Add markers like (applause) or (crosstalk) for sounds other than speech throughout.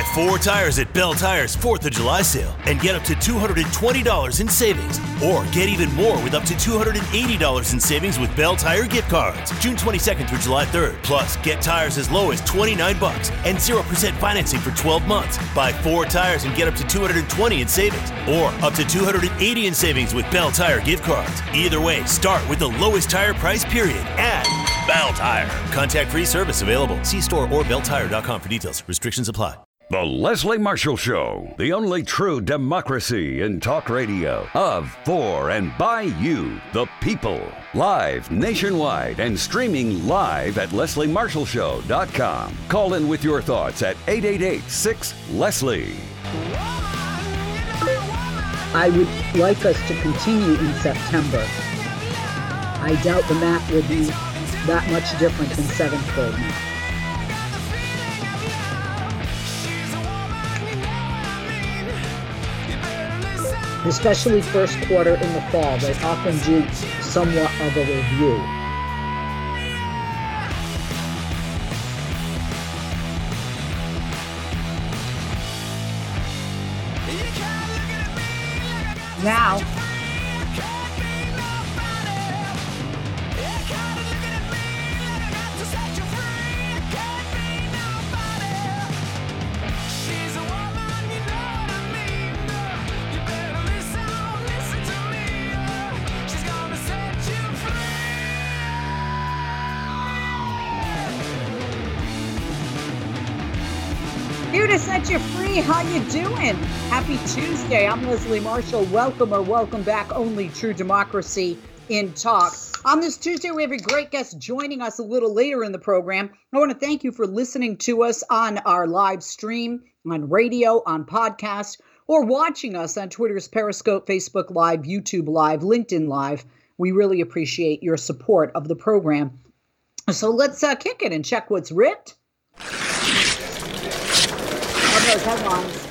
Buy four tires at Bell Tire's 4th of July sale and get up to $220 in savings. Or get even more with up to $280 in savings with Bell Tire gift cards. June 22nd through July 3rd. Plus, get tires as low as 29 bucks and 0% financing for 12 months. Buy four tires and get up to 220 in savings. Or up to 280 in savings with Bell Tire gift cards. Either way, start with the lowest tire price period at Bell Tire. Contact free service available. See store or belltire.com for details. Restrictions apply. The Leslie Marshall Show, the only true democracy in talk radio, of, for, and by you, the people. Live nationwide and streaming live at lesliemarshallshow.com. Call in with your thoughts at 888 6 Leslie. I would like us to continue in September. I doubt the map will be that much different than seventh grade math. Especially first quarter in the fall. They often do somewhat of a review. Now, Set you free. How you doing? Happy Tuesday. I'm Leslie Marshall. Welcome or welcome back. Only true democracy in talk. On this Tuesday, we have a great guest joining us a little later in the program. I want to thank you for listening to us on our live stream, on radio, on podcast, or watching us on Twitter's Periscope, Facebook Live, YouTube Live, LinkedIn Live. We really appreciate your support of the program. So let's uh, kick it and check what's ripped those headlines.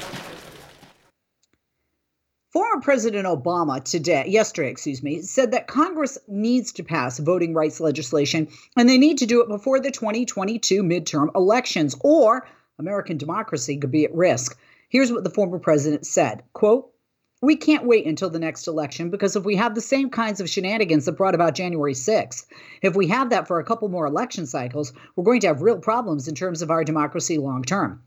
Former President Obama today, yesterday, excuse me, said that Congress needs to pass voting rights legislation and they need to do it before the 2022 midterm elections or American democracy could be at risk. Here's what the former president said, quote, we can't wait until the next election because if we have the same kinds of shenanigans that brought about January 6th, if we have that for a couple more election cycles, we're going to have real problems in terms of our democracy long term.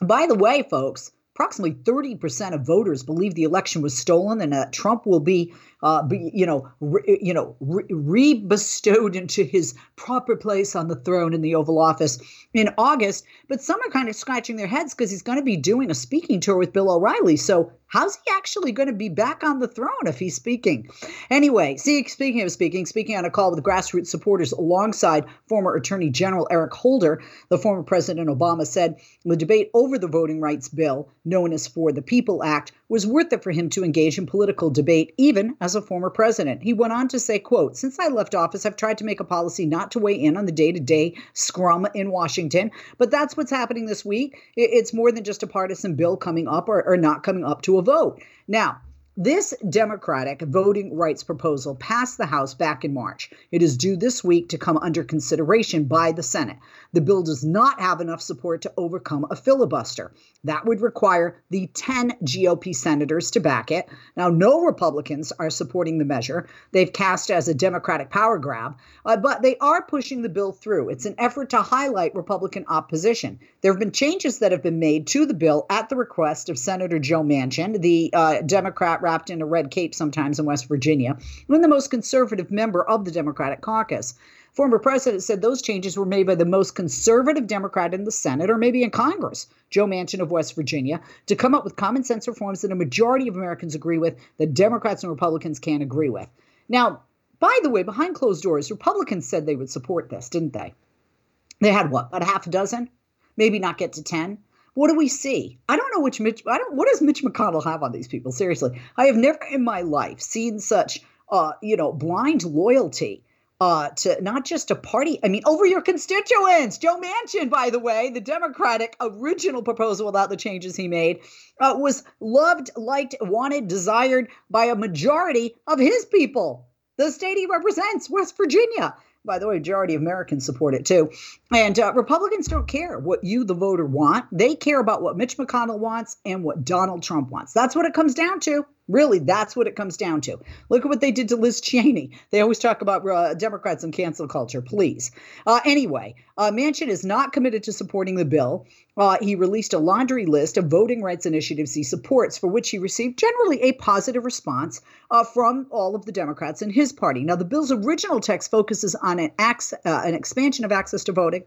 By the way, folks, approximately 30% of voters believe the election was stolen and that Trump will be, uh, be you know, re, you know, re- bestowed into his proper place on the throne in the Oval Office in August. But some are kind of scratching their heads because he's going to be doing a speaking tour with Bill O'Reilly. So How's he actually going to be back on the throne if he's speaking? Anyway, see, speaking of speaking, speaking on a call with grassroots supporters alongside former Attorney General Eric Holder, the former President Obama said the debate over the voting rights bill, known as For the People Act, was worth it for him to engage in political debate, even as a former president. He went on to say, quote, Since I left office, I've tried to make a policy not to weigh in on the day-to-day scrum in Washington. But that's what's happening this week. It's more than just a partisan bill coming up or, or not coming up to a vote. Now, this Democratic voting rights proposal passed the House back in March. It is due this week to come under consideration by the Senate. The bill does not have enough support to overcome a filibuster. That would require the 10 GOP senators to back it. Now, no Republicans are supporting the measure. They've cast as a Democratic power grab, uh, but they are pushing the bill through. It's an effort to highlight Republican opposition. There have been changes that have been made to the bill at the request of Senator Joe Manchin, the uh, Democrat wrapped in a red cape sometimes in West Virginia, and the most conservative member of the Democratic caucus former president said those changes were made by the most conservative Democrat in the Senate or maybe in Congress, Joe Manchin of West Virginia, to come up with common sense reforms that a majority of Americans agree with, that Democrats and Republicans can't agree with. Now, by the way, behind closed doors, Republicans said they would support this, didn't they? They had what, about a half a dozen? Maybe not get to 10. What do we see? I don't know which Mitch. I don't. What does Mitch McConnell have on these people? Seriously, I have never in my life seen such, uh, you know, blind loyalty uh, to not just a party, I mean, over your constituents. Joe Manchin, by the way, the Democratic original proposal without the changes he made, uh, was loved, liked, wanted, desired by a majority of his people. The state he represents, West Virginia. By the way, majority of Americans support it too. And uh, Republicans don't care what you, the voter, want. They care about what Mitch McConnell wants and what Donald Trump wants. That's what it comes down to. Really, that's what it comes down to. Look at what they did to Liz Cheney. They always talk about uh, Democrats and cancel culture. Please. Uh, anyway, uh, Manchin is not committed to supporting the bill. Uh, he released a laundry list of voting rights initiatives he supports, for which he received generally a positive response uh, from all of the Democrats in his party. Now, the bill's original text focuses on an, ac- uh, an expansion of access to voting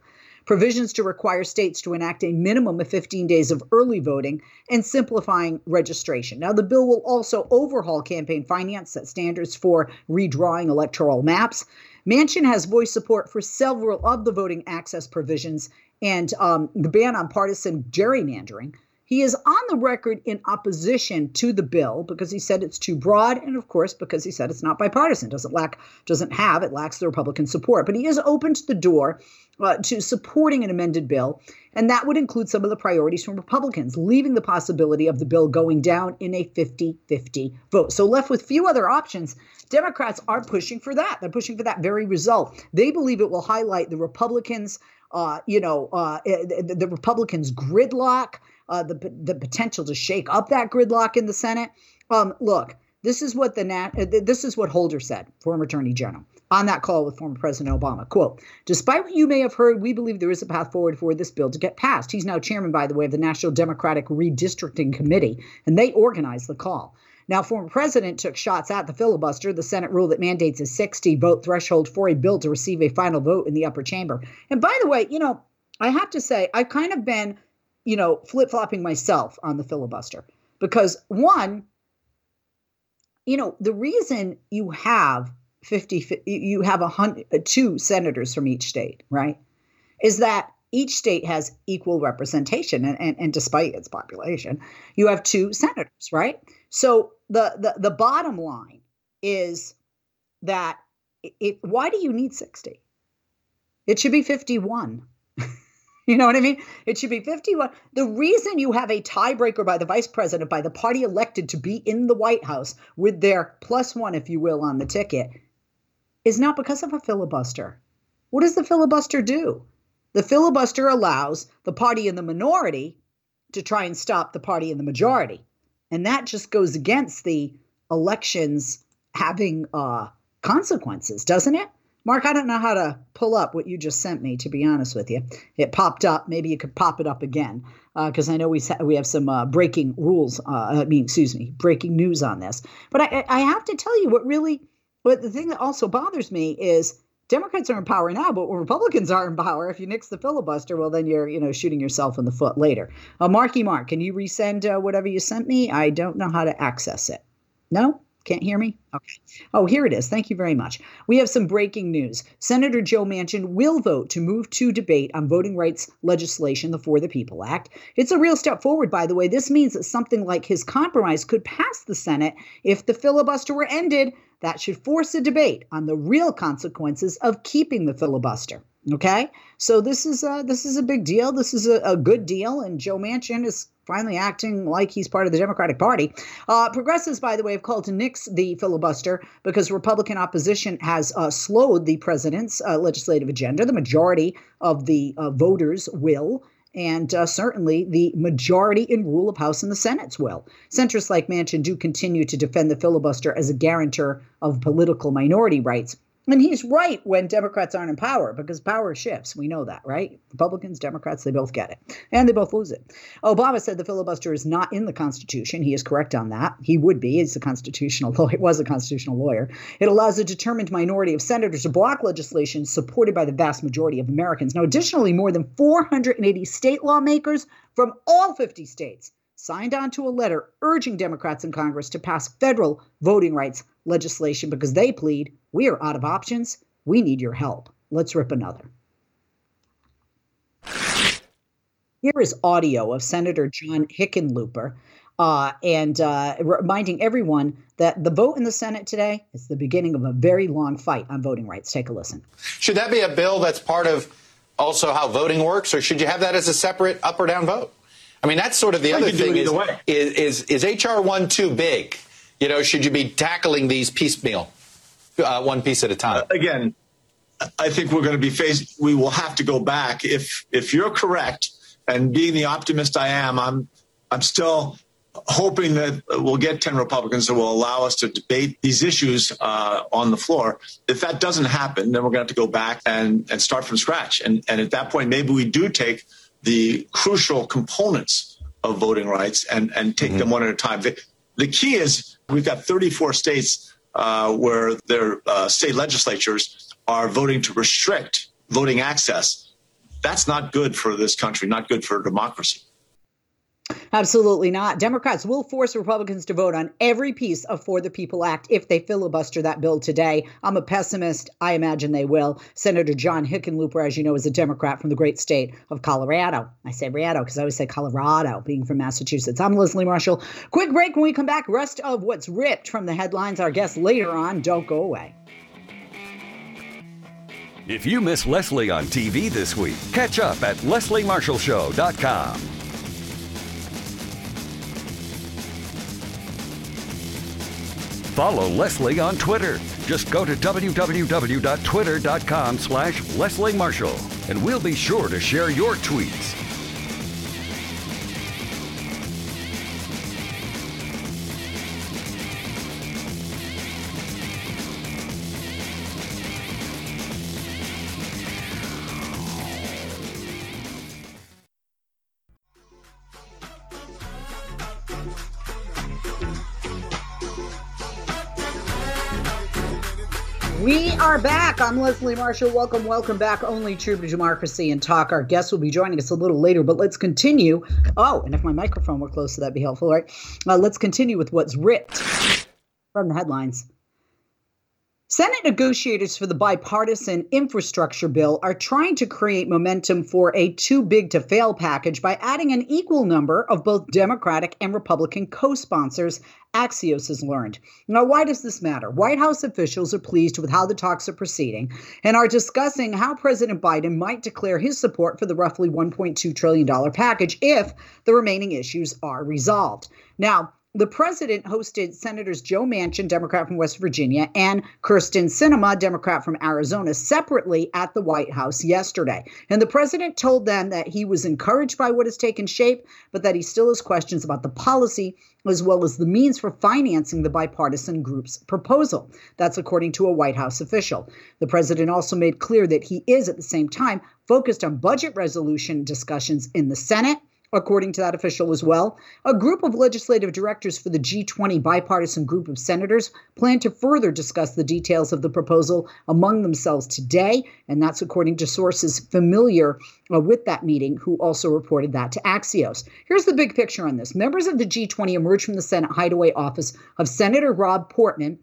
provisions to require states to enact a minimum of 15 days of early voting, and simplifying registration. Now, the bill will also overhaul campaign finance, set standards for redrawing electoral maps. Manchin has voiced support for several of the voting access provisions and um, the ban on partisan gerrymandering. He is on the record in opposition to the bill because he said it's too broad, and of course because he said it's not bipartisan, doesn't lack, doesn't have, it lacks the Republican support. But he is open to the door uh, to supporting an amended bill, and that would include some of the priorities from Republicans, leaving the possibility of the bill going down in a 50-50 vote. So left with few other options, Democrats are pushing for that. They're pushing for that very result. They believe it will highlight the Republicans, uh, you know, uh, the, the Republicans' gridlock uh, the the potential to shake up that gridlock in the Senate. Um, look, this is what the nat- uh, this is what Holder said, former Attorney General, on that call with former President Obama. Quote: Despite what you may have heard, we believe there is a path forward for this bill to get passed. He's now chairman, by the way, of the National Democratic Redistricting Committee, and they organized the call. Now, former president took shots at the filibuster, the Senate rule that mandates a 60 vote threshold for a bill to receive a final vote in the upper chamber. And by the way, you know, I have to say, I've kind of been you know, flip flopping myself on the filibuster because one, you know, the reason you have 50, you have a hundred, uh, senators from each state, right, is that each state has equal representation and, and, and despite its population, you have two senators, right? So the, the, the bottom line is that it, why do you need 60? It should be 51. (laughs) You know what I mean? It should be 51. The reason you have a tiebreaker by the vice president, by the party elected to be in the White House with their plus one, if you will, on the ticket, is not because of a filibuster. What does the filibuster do? The filibuster allows the party in the minority to try and stop the party in the majority. And that just goes against the elections having uh, consequences, doesn't it? Mark, I don't know how to pull up what you just sent me. To be honest with you, it popped up. Maybe you could pop it up again because uh, I know we we have some uh, breaking rules. Uh, I mean, excuse me, breaking news on this. But I, I have to tell you what really, what the thing that also bothers me is Democrats are in power now, but when Republicans are in power, if you nix the filibuster, well, then you're you know shooting yourself in the foot later. Uh, Marky Mark, can you resend uh, whatever you sent me? I don't know how to access it. No. Can't hear me? Okay. Oh, here it is. Thank you very much. We have some breaking news. Senator Joe Manchin will vote to move to debate on voting rights legislation, the For the People Act. It's a real step forward, by the way. This means that something like his compromise could pass the Senate if the filibuster were ended. That should force a debate on the real consequences of keeping the filibuster. Okay, so this is a, this is a big deal. This is a, a good deal, and Joe Manchin is finally acting like he's part of the Democratic Party. Uh, progressives, by the way, have called to nix the filibuster because Republican opposition has uh, slowed the president's uh, legislative agenda. The majority of the uh, voters will. And uh, certainly the majority in rule of House and the Senate's will. Centrists like Manchin do continue to defend the filibuster as a guarantor of political minority rights. And he's right when Democrats aren't in power because power shifts. We know that, right? Republicans, Democrats, they both get it and they both lose it. Obama said the filibuster is not in the Constitution. He is correct on that. He would be. He's a constitutional (laughs) lawyer, It was a constitutional lawyer. It allows a determined minority of senators to block legislation supported by the vast majority of Americans. Now, additionally, more than 480 state lawmakers from all 50 states signed on to a letter urging Democrats in Congress to pass federal voting rights legislation because they plead, we are out of options. We need your help. Let's rip another. Here is audio of Senator John Hickenlooper uh, and uh, reminding everyone that the vote in the Senate today is the beginning of a very long fight on voting rights. Take a listen. Should that be a bill that's part of also how voting works, or should you have that as a separate up or down vote? I mean, that's sort of the other thing is, is, is, is HR 1 too big? You know, should you be tackling these piecemeal, uh, one piece at a time? Uh, again, I think we're going to be faced. We will have to go back if if you're correct. And being the optimist I am, I'm I'm still hoping that we'll get 10 Republicans that will allow us to debate these issues uh, on the floor. If that doesn't happen, then we're going to have to go back and, and start from scratch. And, and at that point, maybe we do take the crucial components of voting rights and, and take mm-hmm. them one at a time. The, the key is we've got 34 states uh, where their uh, state legislatures are voting to restrict voting access. That's not good for this country, not good for democracy. Absolutely not. Democrats will force Republicans to vote on every piece of For the People Act if they filibuster that bill today. I'm a pessimist. I imagine they will. Senator John Hickenlooper, as you know, is a Democrat from the great state of Colorado. I say Colorado because I always say Colorado, being from Massachusetts. I'm Leslie Marshall. Quick break when we come back. Rest of what's ripped from the headlines. Our guests later on. Don't go away. If you miss Leslie on TV this week, catch up at lesliemarshallshow.com. Follow Leslie on Twitter. Just go to www.twitter.com slash Leslie Marshall, and we'll be sure to share your tweets. I'm Leslie Marshall. Welcome, welcome back. Only true to democracy and talk. Our guests will be joining us a little later, but let's continue. Oh, and if my microphone were close, that'd be helpful, right? Uh, let's continue with what's ripped from the headlines. Senate negotiators for the bipartisan infrastructure bill are trying to create momentum for a too big to fail package by adding an equal number of both Democratic and Republican co sponsors, Axios has learned. Now, why does this matter? White House officials are pleased with how the talks are proceeding and are discussing how President Biden might declare his support for the roughly $1.2 trillion package if the remaining issues are resolved. Now, the president hosted Senators Joe Manchin, Democrat from West Virginia, and Kyrsten Sinema, Democrat from Arizona, separately at the White House yesterday. And the president told them that he was encouraged by what has taken shape, but that he still has questions about the policy as well as the means for financing the bipartisan group's proposal. That's according to a White House official. The president also made clear that he is at the same time focused on budget resolution discussions in the Senate According to that official as well, a group of legislative directors for the G20 bipartisan group of senators plan to further discuss the details of the proposal among themselves today. And that's according to sources familiar uh, with that meeting, who also reported that to Axios. Here's the big picture on this members of the G20 emerged from the Senate hideaway office of Senator Rob Portman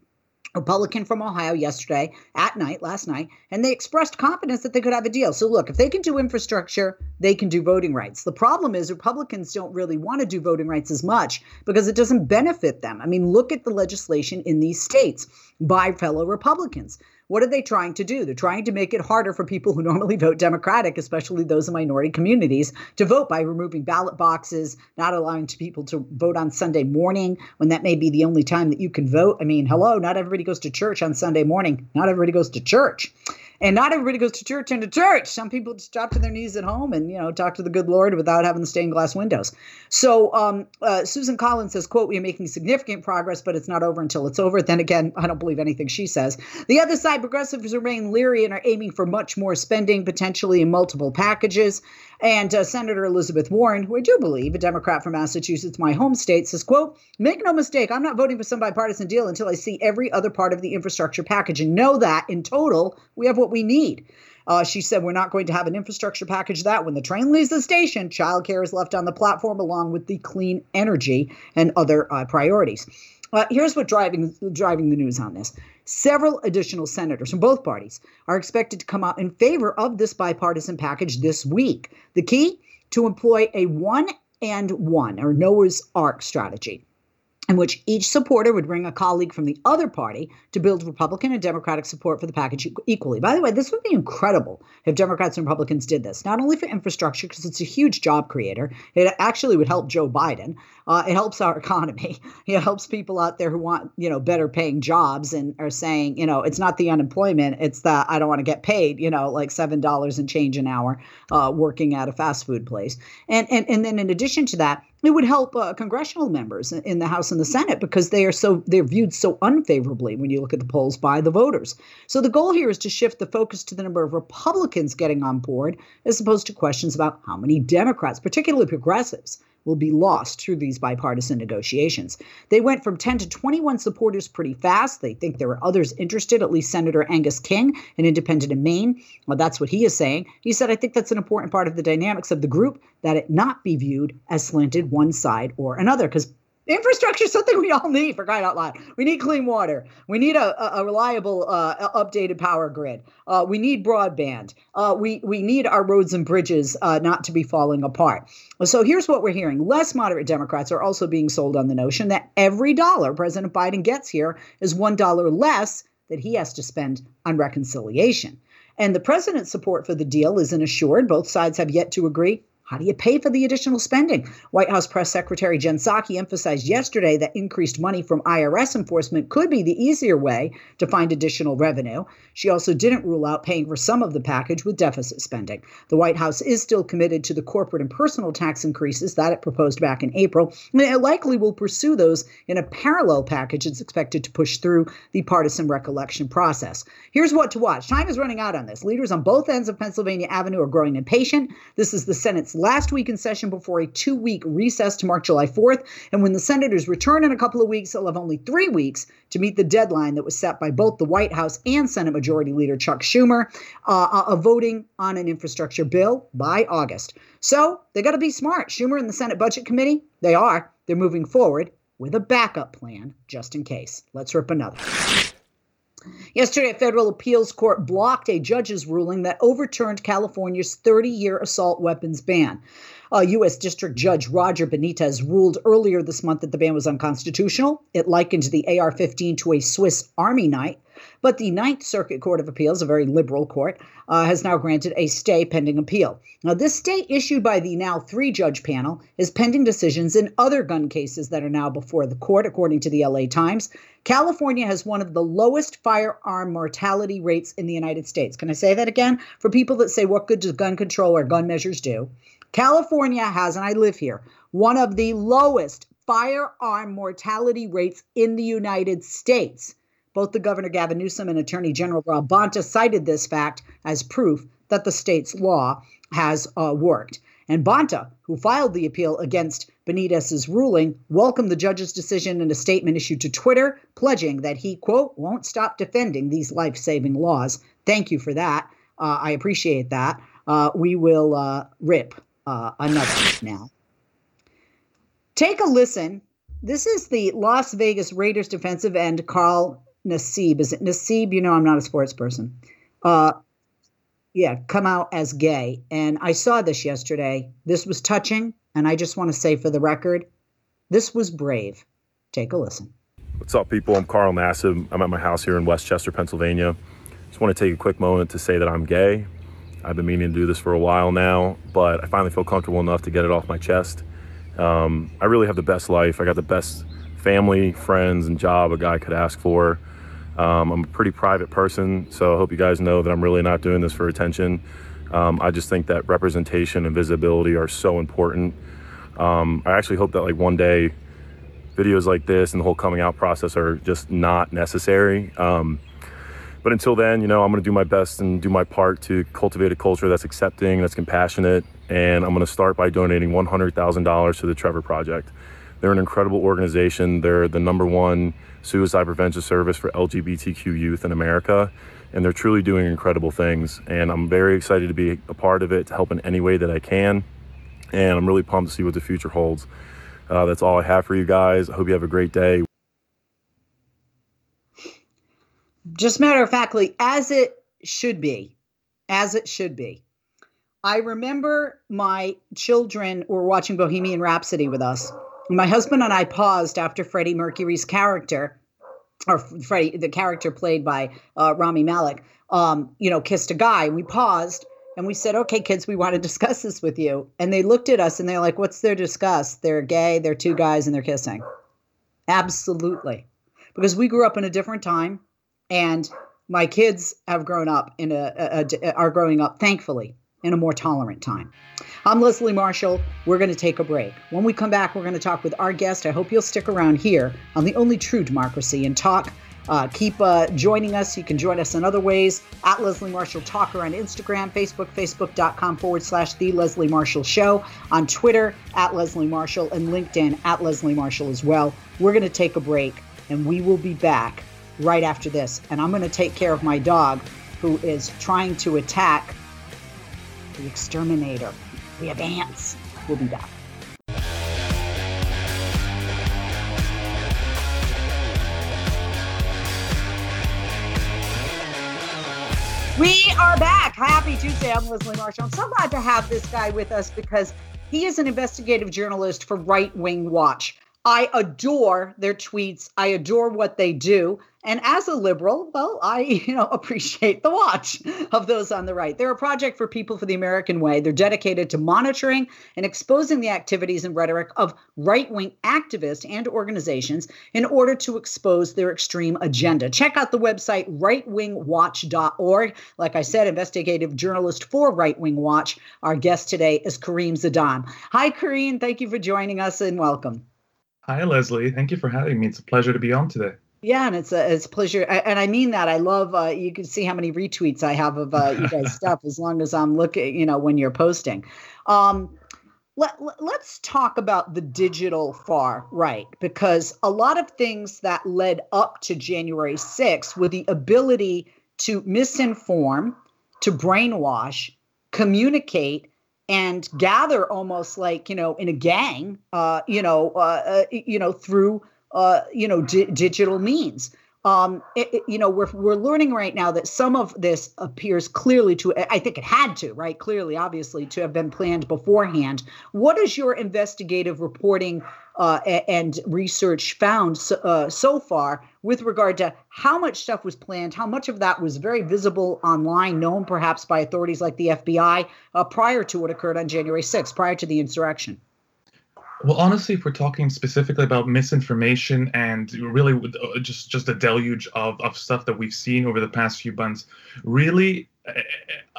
Republican from Ohio yesterday at night, last night, and they expressed confidence that they could have a deal. So, look, if they can do infrastructure, they can do voting rights. The problem is Republicans don't really want to do voting rights as much because it doesn't benefit them. I mean, look at the legislation in these states by fellow Republicans. What are they trying to do? They're trying to make it harder for people who normally (laughs) vote Democratic, especially those in minority communities, to vote by removing ballot boxes, not allowing people to vote on Sunday morning when that may be the only time that you can vote. I mean, hello, not everybody goes to church on Sunday morning. Not everybody goes to church. And not everybody goes to church into church. Some people just drop to their knees at home and you know talk to the good Lord without having the stained glass windows. So um, uh, Susan Collins says, "quote We are making significant progress, but it's not over until it's over." Then again, I don't believe anything she says. The other side, progressives remain leery and are aiming for much more spending, potentially in multiple packages. And uh, Senator Elizabeth Warren, who I do believe, a Democrat from Massachusetts, my home state, says, quote, make no mistake, I'm not voting for some bipartisan deal until I see every other part of the infrastructure package and know that in total, we have what we need. Uh, she said, We're not going to have an infrastructure package that when the train leaves the station, childcare is left on the platform along with the clean energy and other uh, priorities. Uh, here's what driving driving the news on this. Several additional senators from both parties are expected to come out in favor of this bipartisan package this week. The key to employ a one and one or Noah's Ark strategy in which each supporter would bring a colleague from the other party to build Republican and Democratic support for the package equally. By the way, this would be incredible if Democrats and Republicans did this, not only for infrastructure, because it's a huge job creator, it actually would help Joe Biden, Uh, it helps our (laughs) economy. It helps people out there who want, you know, better paying jobs and are saying, you know, it's not the unemployment, it's that I don't want to get paid, you know, like seven dollars and change an hour uh, working at a fast food place. And and and then in addition to that, it would help uh, congressional members in the House and the Senate because they are so they're viewed so unfavorably when you look at the polls by the voters. So the goal here is to shift the focus to the number of Republicans getting on board as opposed to questions about how many Democrats, particularly progressives, will be lost through these bipartisan negotiations. They went from 10 to 21 supporters pretty fast. They think there are others interested, at least Senator Angus King, an independent in Maine. Well, that's what he is saying. He said, I think that's an important part of the dynamics of the group that it not be viewed as slanted one side or another, because Infrastructure is something we all need for crying out loud. We need clean water. We need a, a, reliable, uh, updated power grid. Uh, we need broadband. Uh, we we need our roads and bridges uh, not to be falling apart. So here's what we're hearing: less moderate Democrats are also being sold on the notion that every dollar President Biden gets here is one dollar less that he has to spend on reconciliation. And the president's support for the deal isn't assured. Both sides have yet to agree how do you pay for the additional spending? White House Press Secretary Jen Psaki emphasized yesterday that increased money from IRS enforcement could be the easier way to find additional revenue. She also didn't rule out paying for some of the package with deficit spending. The White House is still committed to the corporate and personal tax increases that it proposed back in April, and it likely will pursue those in a parallel package it's expected to push through the partisan reconciliation process. Here's what to watch. Time is running out on this. Leaders on both ends of Pennsylvania Avenue are growing impatient. This is the Senate's last week in session before a two week recess to mark July 4th. And when the senators return in a couple of weeks, they'll have only three weeks to meet the deadline that was set by both the White House and Senate Majority Leader Chuck Schumer uh, of voting on an infrastructure bill by August. So they got to be smart. Schumer and the Senate Budget Committee, they are. They're moving forward with a backup plan just in case. Let's rip another. Yesterday, a federal appeals court blocked a judge's ruling that overturned California's 30 year assault weapons ban. Uh, U.S. District Judge Roger Benitez ruled earlier this month that the ban was unconstitutional. It likened the AR 15 to a Swiss Army knife. But the Ninth Circuit Court of Appeals, a very liberal court, uh, has now granted a stay pending appeal. Now, this stay issued by the now three judge panel is pending decisions in other gun cases that are now before the court, according to the LA Times. California has one of the lowest firearm mortality rates in the United States. Can I say that again? For people that say, what good does gun control or gun measures do? California has, and I live here, one of the lowest firearm mortality rates in the United States. Both the Governor Gavin Newsom and Attorney General Rob Bonta cited this fact as proof that the state's law has uh, worked. And Bonta, who filed the appeal against Benitez's ruling, welcomed the judge's decision in a statement issued to Twitter, pledging that he, quote, won't stop defending these life saving laws. Thank you for that. Uh, I appreciate that. Uh, we will uh, rip uh, another now. Take a listen. This is the Las Vegas Raiders defensive end, Carl Nassib. Is it Nassib? You know, I'm not a sports person. Uh, yeah, come out as gay. And I saw this yesterday. This was touching. And I just want to say for the record, this was brave. Take a listen. What's up, people? I'm Carl Nassib. I'm at my house here in West Chester, Pennsylvania. Just want to take a quick moment to say that I'm gay. I've been meaning to do this for a while now, but I finally feel comfortable enough to get it off my chest. Um, I really have the best life. I got the best family, friends, and job a guy could ask for. Um, I'm a pretty private person, so I hope you guys know that I'm really not doing this for attention. Um, I just think that representation and visibility are so important. Um, I actually hope that like one day videos like this and the whole coming out process are just not necessary. Um, but until then, you know, I'm going to do my best and do my part to cultivate a culture that's accepting, that's compassionate. And I'm going to start by donating $100,000 to the Trevor Project. They're an incredible organization. They're the number one suicide prevention service for LGBTQ youth in America. And they're truly doing incredible things. And I'm very excited to be a part of it, to help in any way that I can. And I'm really pumped to see what the future holds. Uh, that's all I have for you guys. I hope you have a great day. just matter of factly, as it should be, as it should be. I remember my children were watching Bohemian Rhapsody with us. My husband and I paused after Freddie Mercury's character, or Freddie, the character played by uh, Rami Malek, um, you know, kissed a guy. We paused And we said, okay, kids, we want to (laughs) discuss this with you. And they looked at us and they're like, what's their to discuss? They're gay, they're two guys, and they're kissing. Absolutely. Because we grew up in a different time and my kids have grown up in a, a, a, are growing up, thankfully, in a more tolerant time. I'm Leslie Marshall. We're going to take a break. When we come back, we're going to talk with our guest. I hope you'll stick around here on the only true democracy and talk. Uh, keep uh, joining us. You can join us in other ways at Leslie Marshall Talker on Instagram, Facebook, facebook.com forward slash The Leslie Marshall Show, on Twitter at Leslie Marshall, and LinkedIn at Leslie Marshall as well. We're going to take a break and we will be back right after this. And I'm going to take care of my dog who is trying to attack the exterminator. We have ants. We'll be back. We are back. Happy Tuesday. I'm Leslie Marshall. I'm so glad to have this guy with us because he is an investigative journalist for Right Wing Watch. I adore their tweets. I adore what they do. And as a liberal, well, I, (laughs) you know, appreciate the watch of those on the right. They're a project for people for the American way. They're dedicated to monitoring and exposing the activities and rhetoric of right-wing activists and organizations in order to expose their extreme agenda. Check out the website rightwingwatch.org. Like I said, investigative journalist for Right Wing Watch. Our guest today is Karim Zidan. Hi, Karim. Thank you for joining us and welcome. Hi, Leslie. Thank you for having me. It's a pleasure to be on today. Yeah, and it's a it's a pleasure, and I mean that. I love. Uh, you can see how many retweets I have of uh, you (laughs) guys' stuff as long as I'm looking. You know, when you're posting. Um, let, let's talk about the digital far right because a lot of things that led up to January 6th were the ability to misinform, to brainwash, communicate, and gather almost like you know in a gang uh, you know uh, uh, you know through uh, you know di- digital means um, it, it, you know we're, we're learning right now that some of this appears clearly to i think it had to right clearly obviously to have been planned beforehand what your investigative reporting uh, and research found so, uh, so far with regard to how much stuff was planned, how much of that was very visible online, known perhaps by authorities like the FBI uh, prior to what occurred on January 6th, prior to the insurrection? Well, honestly, if we're talking specifically about misinformation and really uh, just just a deluge of, of stuff that we've seen over the past few months, really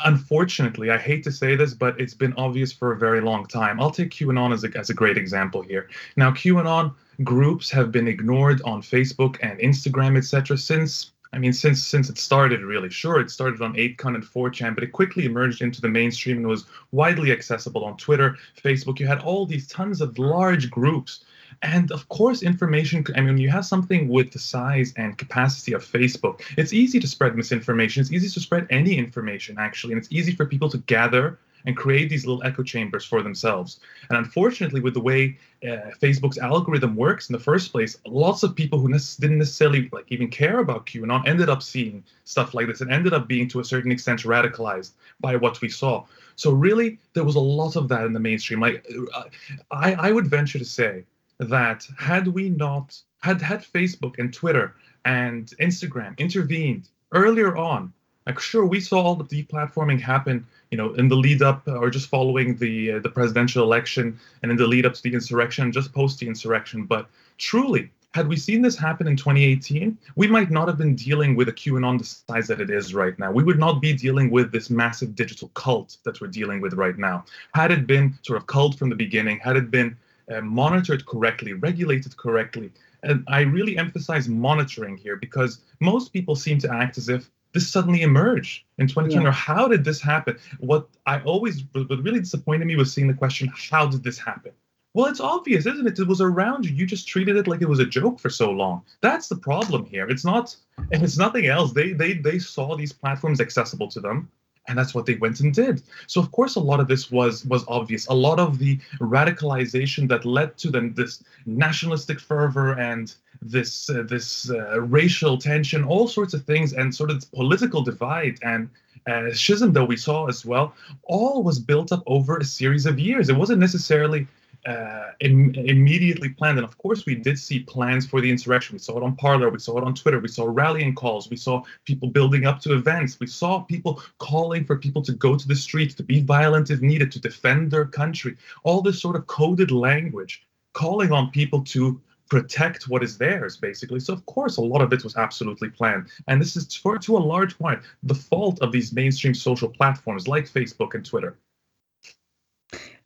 unfortunately, I hate to say this, but it's been obvious for a very long time. I'll take QAnon as a, as a great example here. Now, QAnon groups have been ignored on Facebook and Instagram, etc., since I mean, since since it started, really. Sure, it started on 8chan and 4chan, but it quickly emerged into the mainstream and was widely accessible on Twitter, Facebook. You had all these tons of large groups and of course, information, I mean, you have something with the size and capacity of Facebook, it's easy to spread misinformation. It's easy to spread any information, actually. And it's easy for people to gather and create these little echo chambers for themselves. And unfortunately, with the way uh, Facebook's algorithm works in the first place, lots of people who ne- didn't necessarily like even care about QAnon ended up seeing stuff like this and ended up being to a certain extent radicalized by what we saw. So really, there was a lot of that in the mainstream. Like, uh, I, I would venture to say that had we not had had Facebook and Twitter and Instagram intervened earlier on, like sure we saw all the deplatforming happen, you know, in the lead up or just following the uh, the presidential election and in the lead up to the insurrection, just post the insurrection, but truly had we seen this happen in 2018, we might not have been dealing with a QAnon the size that it is right now. We would not be dealing with this massive digital cult that we're dealing with right now. Had it been sort of cult from the beginning, had it been uh, monitored correctly, regulated correctly. And I really emphasize monitoring here because most people seem to act as if this suddenly emerged in 2020 yeah. or how did this happen? What I always, what really disappointed me was seeing the question, how did this happen? Well, it's obvious, isn't it? It was around you. You just treated it like it was a joke for so long. That's the problem here. It's not, and it's nothing else. They they they saw these platforms accessible to them and that's what they went and did so of course a lot of this was was obvious a lot of the radicalization that led to then this nationalistic fervor and this uh, this uh, racial tension all sorts of things and sort of political divide and uh, schism that we saw as well all was built up over a series of years it wasn't necessarily uh, Im- immediately planned. And of course, we did see plans for the insurrection. We saw it on Parler, we saw it on Twitter, we saw rallying calls, we saw people building up to events, we saw people calling for people to go to the streets, to be violent if needed, to defend their country. All this sort of coded language calling on people to protect what is theirs, basically. So, of course, a lot of it was absolutely planned. And this is, for, to a large point, the fault of these mainstream social platforms like Facebook and Twitter.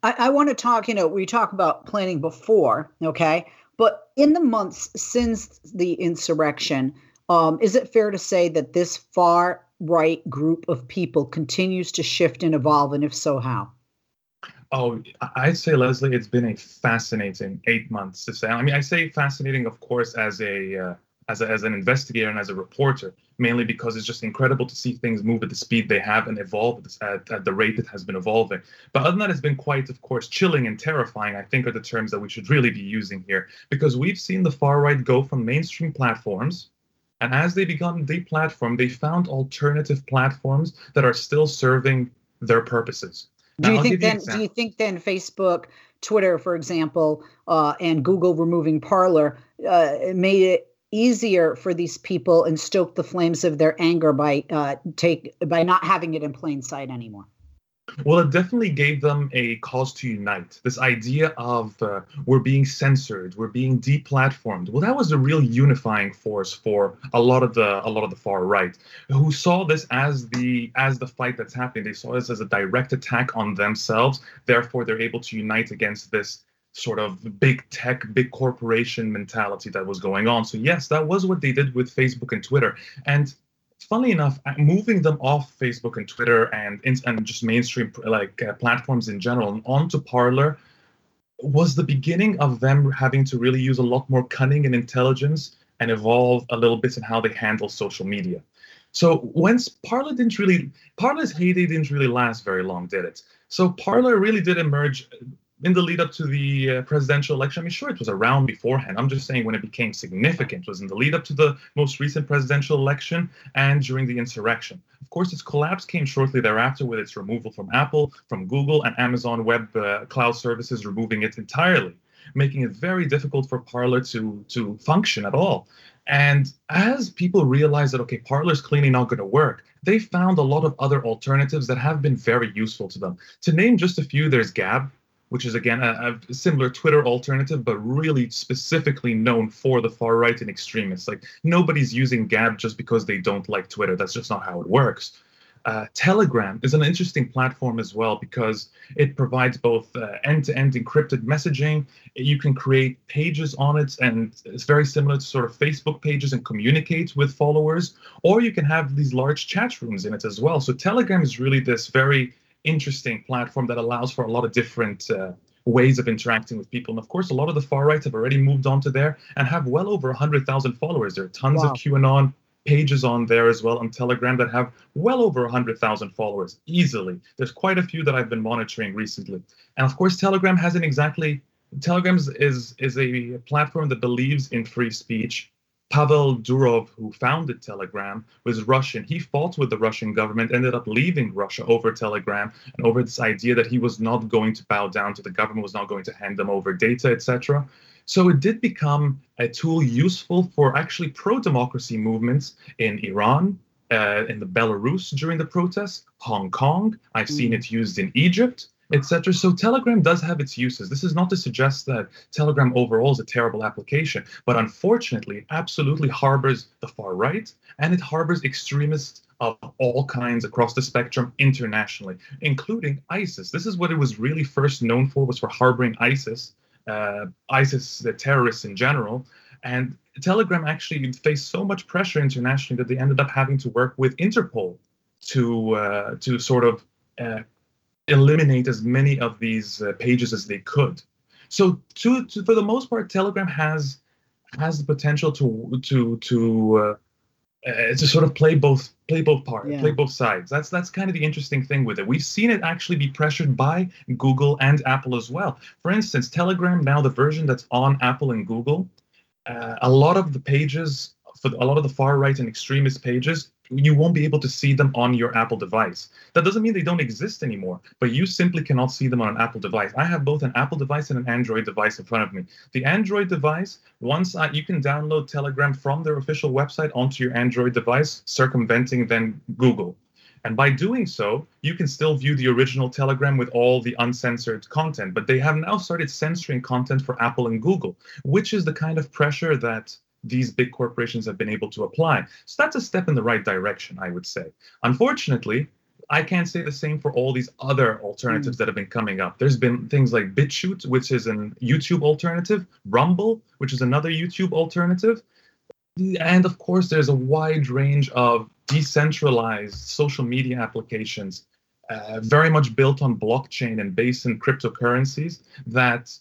I, I want to talk, you know, we talk about planning before, okay? But in the months since the insurrection, um, is it fair to say that this far right group of people continues to shift and evolve? And if so, how? Oh, I'd say, Leslie, it's been a fascinating eight months to say. I mean, I say fascinating, of course, as a uh, as, a, as an investigator and as a reporter, mainly because it's just incredible to see things move at the speed they have and evolve at, at the rate it has been evolving. But other than that, it's been quite, of course, chilling and terrifying, I think are the terms that we should really be using here, because we've seen the far right go from mainstream platforms. And as they become deplatformed, they found alternative platforms that are still serving their purposes. Do you think then? Do you think then Facebook, Twitter, for example, uh, and Google removing Parler uh, made it easier for these people and stoked the flames of their anger by uh, take by not having it in plain sight anymore. Well, it definitely gave them a cause to unite. This idea of uh, we're being censored, we're being deplatformed. Well, that was a real unifying force for a lot of the a lot of the far right, who saw this as the as the fight that's happening. They saw this as a direct attack on themselves. Therefore, they're able to unite against this sort of big tech, big corporation mentality that was going on. So yes, that was what they did with Facebook and Twitter. And funnily enough, uh, moving them off Facebook and Twitter and and just mainstream like uh, platforms in general onto Parler was the beginning of them having to really use a lot more cunning and intelligence and evolve a little bit in how they handle social media. So once Parler didn't really, Parler's heyday didn't really last very long, did it? So Parler really did emerge in the lead up to the uh, presidential election, I mean, sure, it was around beforehand. I'm just saying when it became significant was in the lead up to the most recent presidential election and during the insurrection. Of course, its collapse came shortly thereafter with its removal from Apple, from Google, and Amazon Web uh, Cloud Services removing it entirely, making it very difficult for Parler to to function at all. And as people realized that, okay, Parler's clearly not going to work, they found a lot of other alternatives that have been very useful to them. To name just a few, there's Gab, which is again a, a, similar Twitter alternative, but really specifically known for the far right and extremists. Like nobody's using Gab just because they don't like Twitter. That's just not how it works. Uh, Telegram is an interesting platform as well because it provides both uh, end-to-end encrypted messaging. You can create pages on it, and it's very similar to sort of Facebook pages and communicate with followers. Or you can have these large chat rooms in it as well. So Telegram is really this very interesting platform that allows for a lot of different uh, ways of interacting with people. And of course, a lot of the far right have already moved on to there and have well over 100,000 followers. There are tons wow. of QAnon pages on there as well on Telegram that have well over 100,000 followers easily. There's quite a few that I've been monitoring recently. And of course, Telegram hasn't exactly Telegram is is a platform that believes in free speech Pavel Durov, who founded Telegram, was Russian. He fought with the Russian government, ended up leaving Russia over Telegram and over this idea that he was not going to bow down to the government, was not going to hand them over data, etc. So it did become a tool useful for actually pro-democracy movements in Iran, uh, in the Belarus during the protests, Hong Kong. I've seen mm. it used in Egypt etc. So Telegram does have its uses. This is not to suggest that Telegram overall is a terrible application, but unfortunately, it absolutely harbors the far right and it harbors extremists of all kinds across the spectrum internationally, including ISIS. This is what it was really first known for, was for harboring ISIS, uh, ISIS, the terrorists in general. And Telegram actually faced so much pressure internationally that they ended up having to work with Interpol to uh, to sort of uh, eliminate as many of these uh, pages as they could. So, to, to, for the most part, Telegram has has the potential to to to uh, uh, to sort of play both play both parts, yeah. play both sides. That's that's kind of the interesting thing with it. We've seen it actually be pressured by Google and Apple as well. For instance, Telegram now the version that's on Apple and Google, uh, a lot of the pages for a lot of the far right and extremist pages you won't be able to see them on your Apple device. That doesn't mean they don't exist anymore, but you simply cannot see them on an Apple device. I have both an Apple device and an Android device in front of me. The Android device, once I, you can download Telegram from their official website onto your Android device, circumventing then Google. And by doing so, you can still view the original Telegram with all the uncensored content. But they have now started censoring content for Apple and Google, which is the kind of pressure that these big corporations have been able to apply. So that's a step in the right direction, I would say. Unfortunately, I can't say the same for all these other alternatives mm. that have been coming up. There's been things like BitChute, which is an YouTube alternative, Rumble, which is another YouTube alternative. And of course, there's a wide range of decentralized social media applications, uh, very much built on blockchain and based in cryptocurrencies, that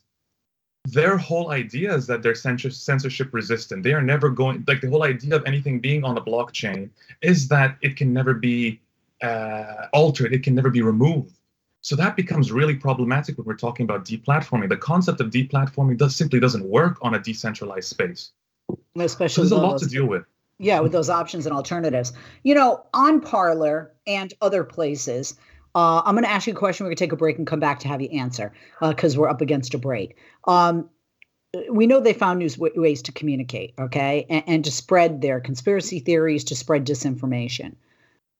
their whole idea is that they're censorship resistant. They are never going, like the whole idea of anything being on a blockchain is that it can never be uh, altered, it can never be removed. So that becomes really problematic when we're talking about deplatforming. The concept of deplatforming does simply doesn't work on a decentralized space. Especially so there's a lot to deal with yeah with those options and alternatives you know on parler and other places uh, i'm going to ask you a question. We're going to take a break and come back to have you answer because uh, we're up against a break. Um, we know they found new ways to communicate okay? And, and to spread their conspiracy theories to spread disinformation.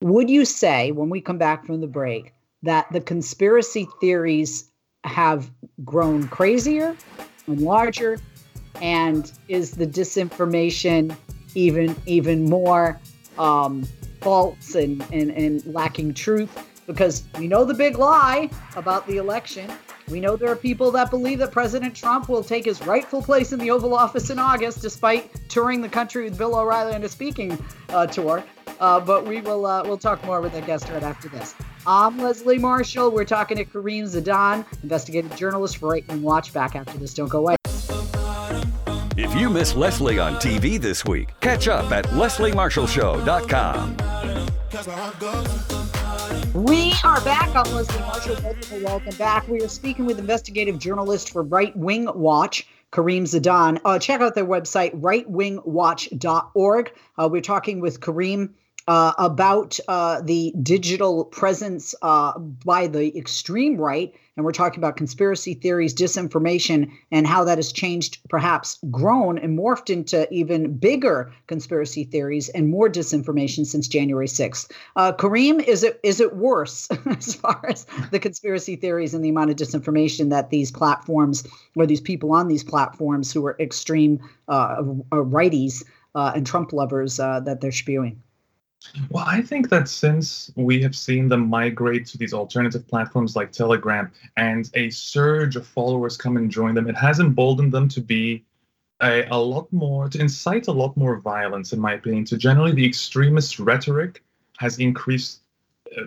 Would you say when we come back from the break that the conspiracy theories have grown crazier and larger? And is the disinformation even even more um, false and, and, and lacking truth because we know the big lie about the election. We know there are people that believe that President Trump will take his rightful place in the Oval Office in August, despite touring the country with Bill O'Reilly on a speaking uh, tour. Uh, but we will uh, we'll talk more with our guest right after this. I'm Leslie Marshall. We're talking to Karim Zidan, investigative journalist for Right Wing Watch. Back after this. Don't go away. If you miss Leslie on TV this week, catch up at lesliemarshallshow.com. We are back on Leslie Marshall. Welcome back. We are speaking with investigative journalist for Right Wing Watch, Karim Zidan. Uh, check out their website, rightwingwatch.org. Uh, we're talking with Karim uh, about uh, the digital presence uh, by the extreme right. And we're talking about conspiracy theories, disinformation, and how that has changed, perhaps grown and morphed into even bigger conspiracy theories and more disinformation since January 6th. Uh, Karim, is it is it worse (laughs) as far as the conspiracy theories and the amount of disinformation that these platforms or these people on these platforms who are extreme uh, righties uh, and Trump lovers that they're spewing? Well, I think that since we have seen them migrate to these alternative platforms like Telegram and a surge of followers come and join them, it has emboldened them to be a, a lot more, to incite a lot more violence, in my opinion. To generally, the extremist rhetoric has increased uh,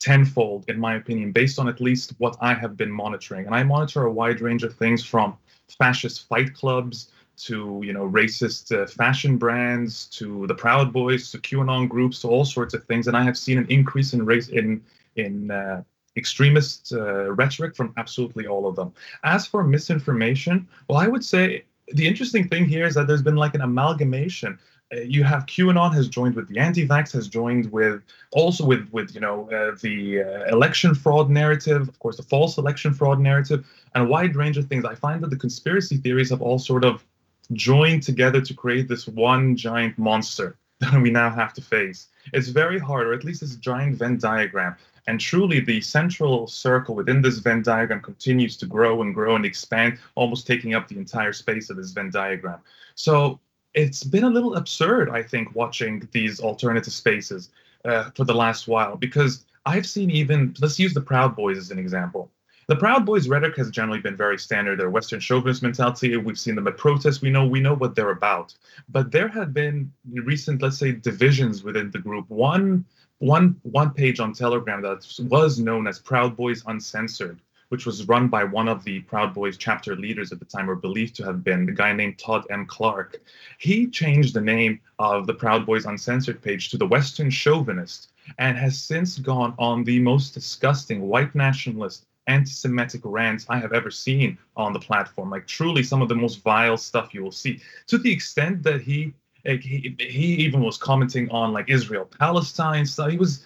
tenfold, in my opinion, based on at least what I have been monitoring. And I monitor a wide range of things from fascist fight clubs to you know racist uh, fashion brands to the Proud Boys to QAnon groups to all sorts of things, and I have seen an increase in race in in uh, extremist uh, rhetoric from absolutely all of them. As for misinformation, well, I would say the interesting thing here is that there's been like an amalgamation. Uh, you have QAnon has joined with the anti-vax, has joined with also with with you know uh, the uh, election fraud narrative, of course, the false election fraud narrative, and a wide range of things. I find that the conspiracy theories have all sort of joined together to create this one giant monster (laughs) that we now have to face. It's very hard, or at least this giant Venn diagram. And truly, the central circle within this Venn diagram continues to grow and grow and expand, almost taking up the entire space of this Venn diagram. So it's been a little absurd, I think, watching these alternative spaces uh, for the last while, because I've seen even, let's use the Proud Boys as an example. The Proud Boys rhetoric has generally been very standard. Their Western chauvinist mentality. We've seen them at protests. We know we know what they're about. But there have been recent, let's say, divisions within the group. One one one page on Telegram that was known as Proud Boys Uncensored, which was run by one of the Proud Boys chapter leaders at the time, or believed to have been, a guy named Todd M. Clark. He changed the name of the Proud Boys Uncensored page to the Western Chauvinist and has since gone on the most disgusting white nationalist anti-Semitic rants I have ever seen on the platform. Like truly some of the most vile stuff you will see. To the extent that he like, he, he even was commenting on like Israel Palestine stuff. He was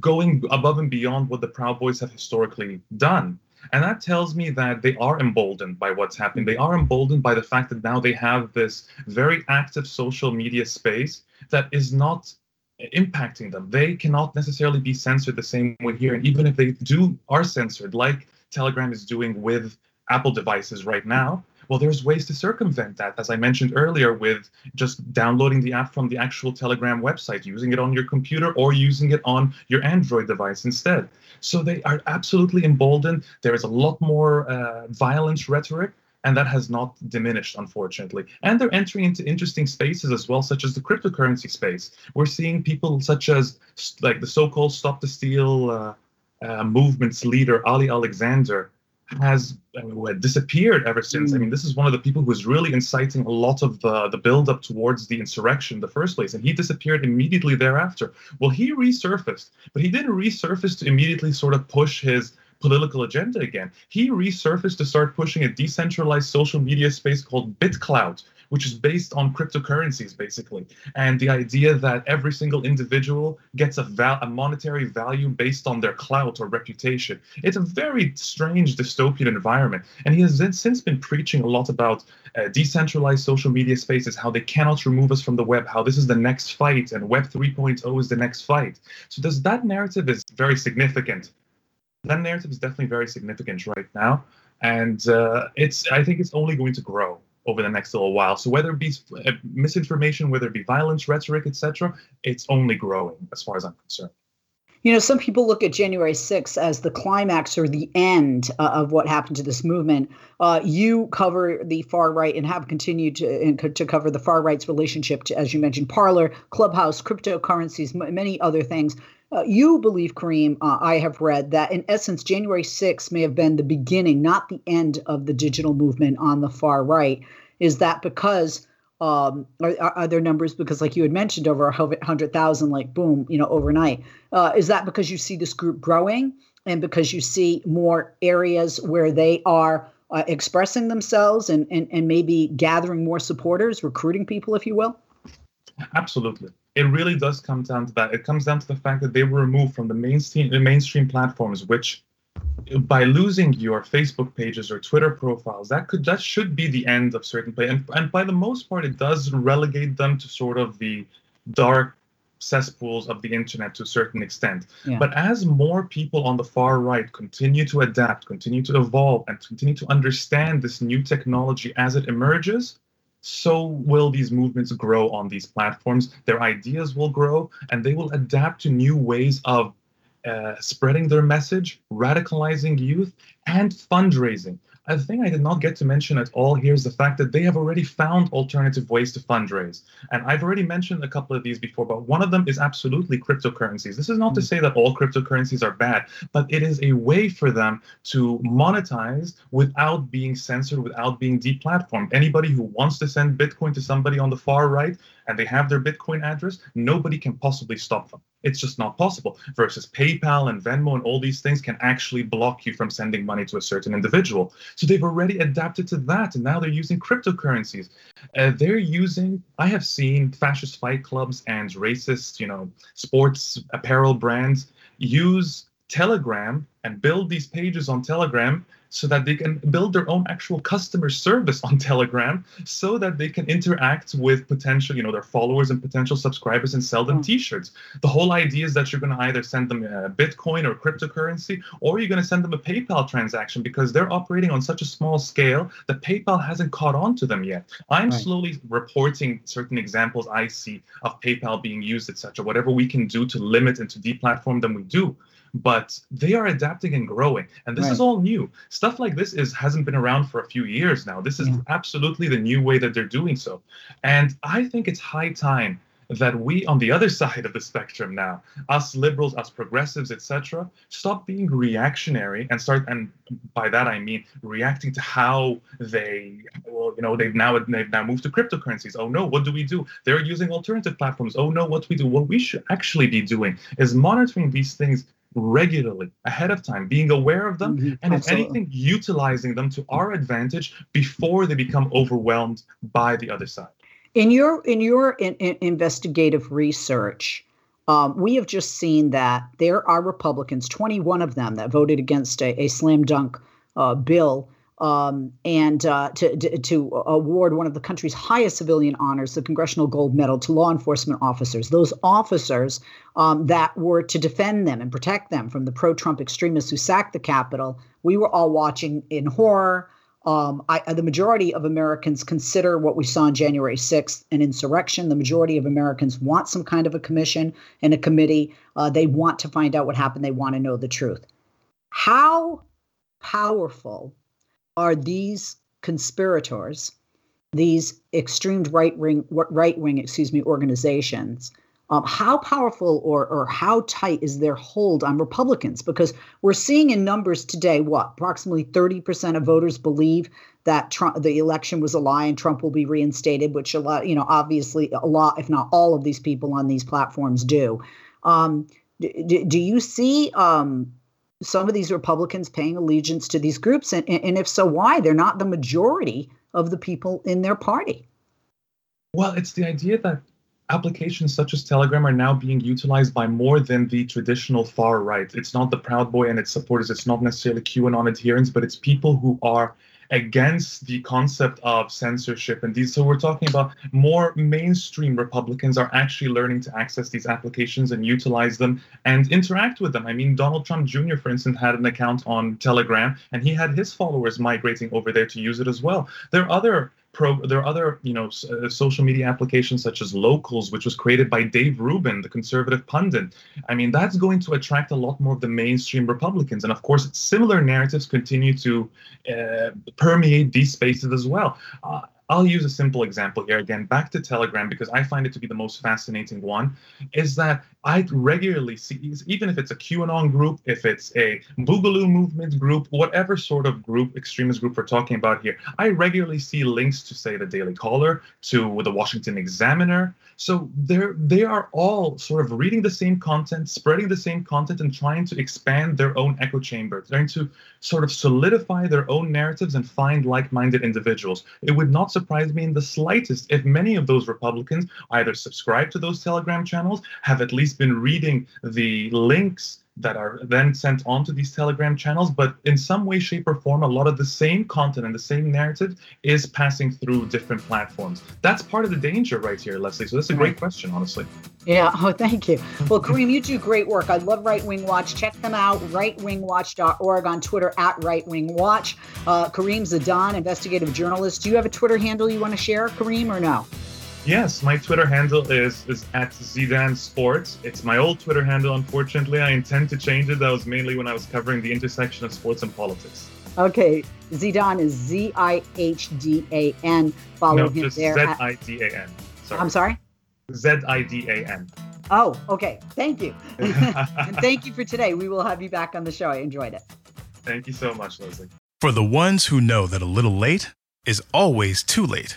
going above and beyond what the Proud Boys have historically done. And that tells me that they are emboldened by what's happening. They are emboldened by the fact that now they have this very active social media space that is not impacting them. They cannot necessarily be censored the same way here. And even if they do are censored, like Telegram is doing with Apple devices right now, well, there's ways to circumvent that, as I mentioned earlier, with just downloading the app from the actual Telegram website, using it on your computer, or using it on your Android device instead. So they are absolutely emboldened. There is a lot more uh, violence rhetoric and that has not diminished, unfortunately. And they're entering into interesting spaces as well, such as the cryptocurrency space. We're seeing people such as like the so-called Stop the Steal uh, uh, movement's leader Ali Alexander has uh, disappeared ever since. Mm. I mean, this is one of the people who was really inciting a lot of the, the build-up towards the insurrection in the first place, and he disappeared immediately thereafter. Well, he resurfaced, but he didn't resurface to immediately sort of push his political agenda again. He resurfaced to start pushing a decentralized social media space called BitClout, which is based on cryptocurrencies, basically. And the idea that every single individual gets a, val- a monetary value based on their clout or reputation. It's a very strange dystopian environment. And he has since been preaching a lot about uh, decentralized social media spaces, how they cannot remove us from the web, how this is the next fight, and Web 3.0 is the next fight. So, does that narrative is very significant. That narrative is definitely very significant right now, and uh, it's. I think it's only going to grow over the next little while. So whether it be uh, misinformation, whether it be violence, rhetoric, etc., it's only growing as far as I'm concerned. You know, some people look at January 6th as the climax or the end uh, of what happened to this movement. Uh, you cover the far right and have continued to, to cover the far right's relationship to, as you mentioned, Parler, Clubhouse, cryptocurrencies, m- many other things. Uh, you believe, Karim, uh, I have read that in essence, January 6th may have been the beginning, not the end of the digital movement on the far right. Is that because um, are, are, there numbers because, like you had mentioned, over hundred thousand, like boom, you know, overnight? Uh, is that because you see this group growing and because you see more areas where they are uh, expressing themselves and, and and maybe gathering more supporters, recruiting people, if you will? Absolutely it really does come down to that. It comes down to the fact that they were removed from the mainstream the mainstream platforms, which by losing your Facebook pages or Twitter profiles, that could that should be the end of certain play. And, and by the most part, it does relegate them to sort of the dark cesspools of the internet to a certain extent. Yeah. But as more people on the far right continue to adapt, continue to evolve, and continue to understand this new technology as it emerges, so will these movements grow on these platforms. Their ideas will grow and they will adapt to new ways of uh, spreading their message, radicalizing youth, and fundraising. A thing I did not get to mention at all here is the fact that they have already found alternative ways to fundraise. And I've already mentioned a couple of these before, but one of them is absolutely cryptocurrencies. This is not to hmm. say that all cryptocurrencies are bad, but it is a way for them to monetize without being censored, without being deplatformed. Anybody who wants to send Bitcoin to somebody on the far right and they have their Bitcoin address, nobody can possibly stop them. It's just not possible. Versus PayPal and Venmo and all these things can actually block you from sending money to a certain individual. So they've already adapted to that, and now they're using cryptocurrencies. Uh, they're using. I have seen fascist fight clubs and racist, you know, sports apparel brands use Telegram and build these pages on Telegram so that they can build their own actual customer service on Telegram so that they can interact with potential, you know, their followers and potential subscribers and sell them mm. t-shirts. The whole idea is that you're going to either send them a Bitcoin or cryptocurrency or you're going to send them a PayPal transaction because they're operating on such a small scale that PayPal hasn't caught on to them yet. I'm right. slowly reporting certain examples I see of PayPal being used, etc. Whatever we can do to limit and to deplatform them, we do but they are adapting and growing and this right. is all new. Stuff like this is hasn't been around for a few years now. This is yeah. absolutely the new way that they're doing so. And i think it's high time that we on the other (laughs) side of the spectrum now us liberals us progressives etc stop being reactionary and start and by that i mean reacting to how they well you know they've now they've now moved to cryptocurrencies. Oh no what do we do? They're using alternative platforms. Oh no what do we do? What we should actually be doing is monitoring these things regularly ahead of time, being aware of them, mm-hmm. and if anything, utilizing them to our advantage before they become overwhelmed by the other side. In your in your in, in investigative research, um, we have just seen that there are Republicans, 21 of them, that voted against a, a slam dunk uh, bill um, and uh, to, to, award one of the country's highest civilian honors, the Congressional Gold Medal, to law enforcement officers. Those officers um, that were to defend them and protect them from the pro Trump extremists who sacked the Capitol, we were all watching in horror. Um, I, the majority of Americans consider what we saw on January 6th an insurrection. The majority of Americans want some kind of a commission and a committee. Uh, they want to find out what happened. They want to know the truth. How powerful are these conspirators, these extreme right wing right wing excuse me organizations? Um, how powerful or or how tight is their hold on Republicans? Because we're seeing in numbers today, what approximately 30% of voters believe that Trump, the election was a lie and Trump will be reinstated, which a lot, you know, obviously a lot, if not all of these people on these platforms do. Um, do, do you see um, some of these Republicans paying allegiance to these groups? And, and if so, why? They're not the majority of the people in their party. Well, it's the idea that applications such as Telegram are now being utilized by more than the traditional far right. It's not the Proud Boy and its supporters. It's not necessarily QAnon adherents, but it's people who are against the concept of censorship and these so we're talking about more mainstream republicans are actually learning to access these applications and utilize them and interact with them. I mean donald trump jr for instance had an account on telegram and he had his followers migrating over there to use it as well. There are other pro there are other you know uh, social media applications such as locals which was created by dave rubin the conservative pundit i mean that's going to attract a lot more of the mainstream republicans and of course similar narratives continue to uh, permeate these spaces as well uh, I'll use a simple example here again, back to Telegram, because I find it to be the most fascinating one. Is that I regularly see, even if it's a QAnon group, if it's a Boogaloo movement group, whatever sort of group, extremist group we're talking about here, I regularly see links to, say, the Daily Caller, to the Washington Examiner. So they're they are all sort of reading the same content, spreading the same content, and trying to expand their own echo chamber, trying to sort of solidify their own narratives and find like-minded individuals. It would not surprise me in the slightest if many of those Republicans either subscribe to those Telegram channels, have at least been reading the links that are then sent onto these telegram channels but in some way shape or form a lot of the same content and the same narrative is passing through different platforms. That's part of the danger right here leslie. So that's a great question honestly. Yeah. Oh thank you. Well (laughs) karim you do great work. I love right wing watch. Check them out rightwingwatch.org on twitter at rightwingwatch. Uh, karim zidan investigative journalist. Do you have a twitter handle you want to share karim or no Yes, my Twitter handle is is at Zidan Sports. It's my old Twitter handle. Unfortunately, I intend to change it. That was mainly when I was covering the intersection of sports and politics. Okay, Zidan is Z I H D A N. Follow no, him just there. Z I D A N. Sorry. I'm sorry. Z I D A N. Oh, okay. Thank you. (laughs) and thank you for today. We will have you back on the show. I enjoyed it. Thank you so much, Leslie. For the ones who know that a little late is always too late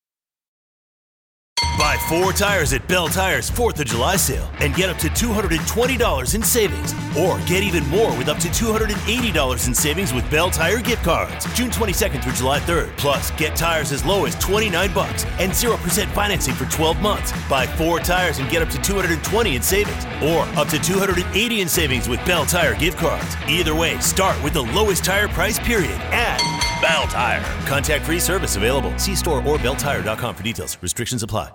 Buy four tires at Belle Tires 4th of July sale and get up to $220 in savings. Or get even more with up to $280 in savings with Belle Tire gift cards. June 22nd through July 3rd. Plus, get tires as low as 29 bucks and 0% financing for 12 months. Buy four tires and get up to 220 in savings. Or up to 280 in savings with Belle Tire gift cards. Either way, start with the lowest tire price period at Belle Tire. Contact free service available. See store or belletire.com for details. Restrictions apply.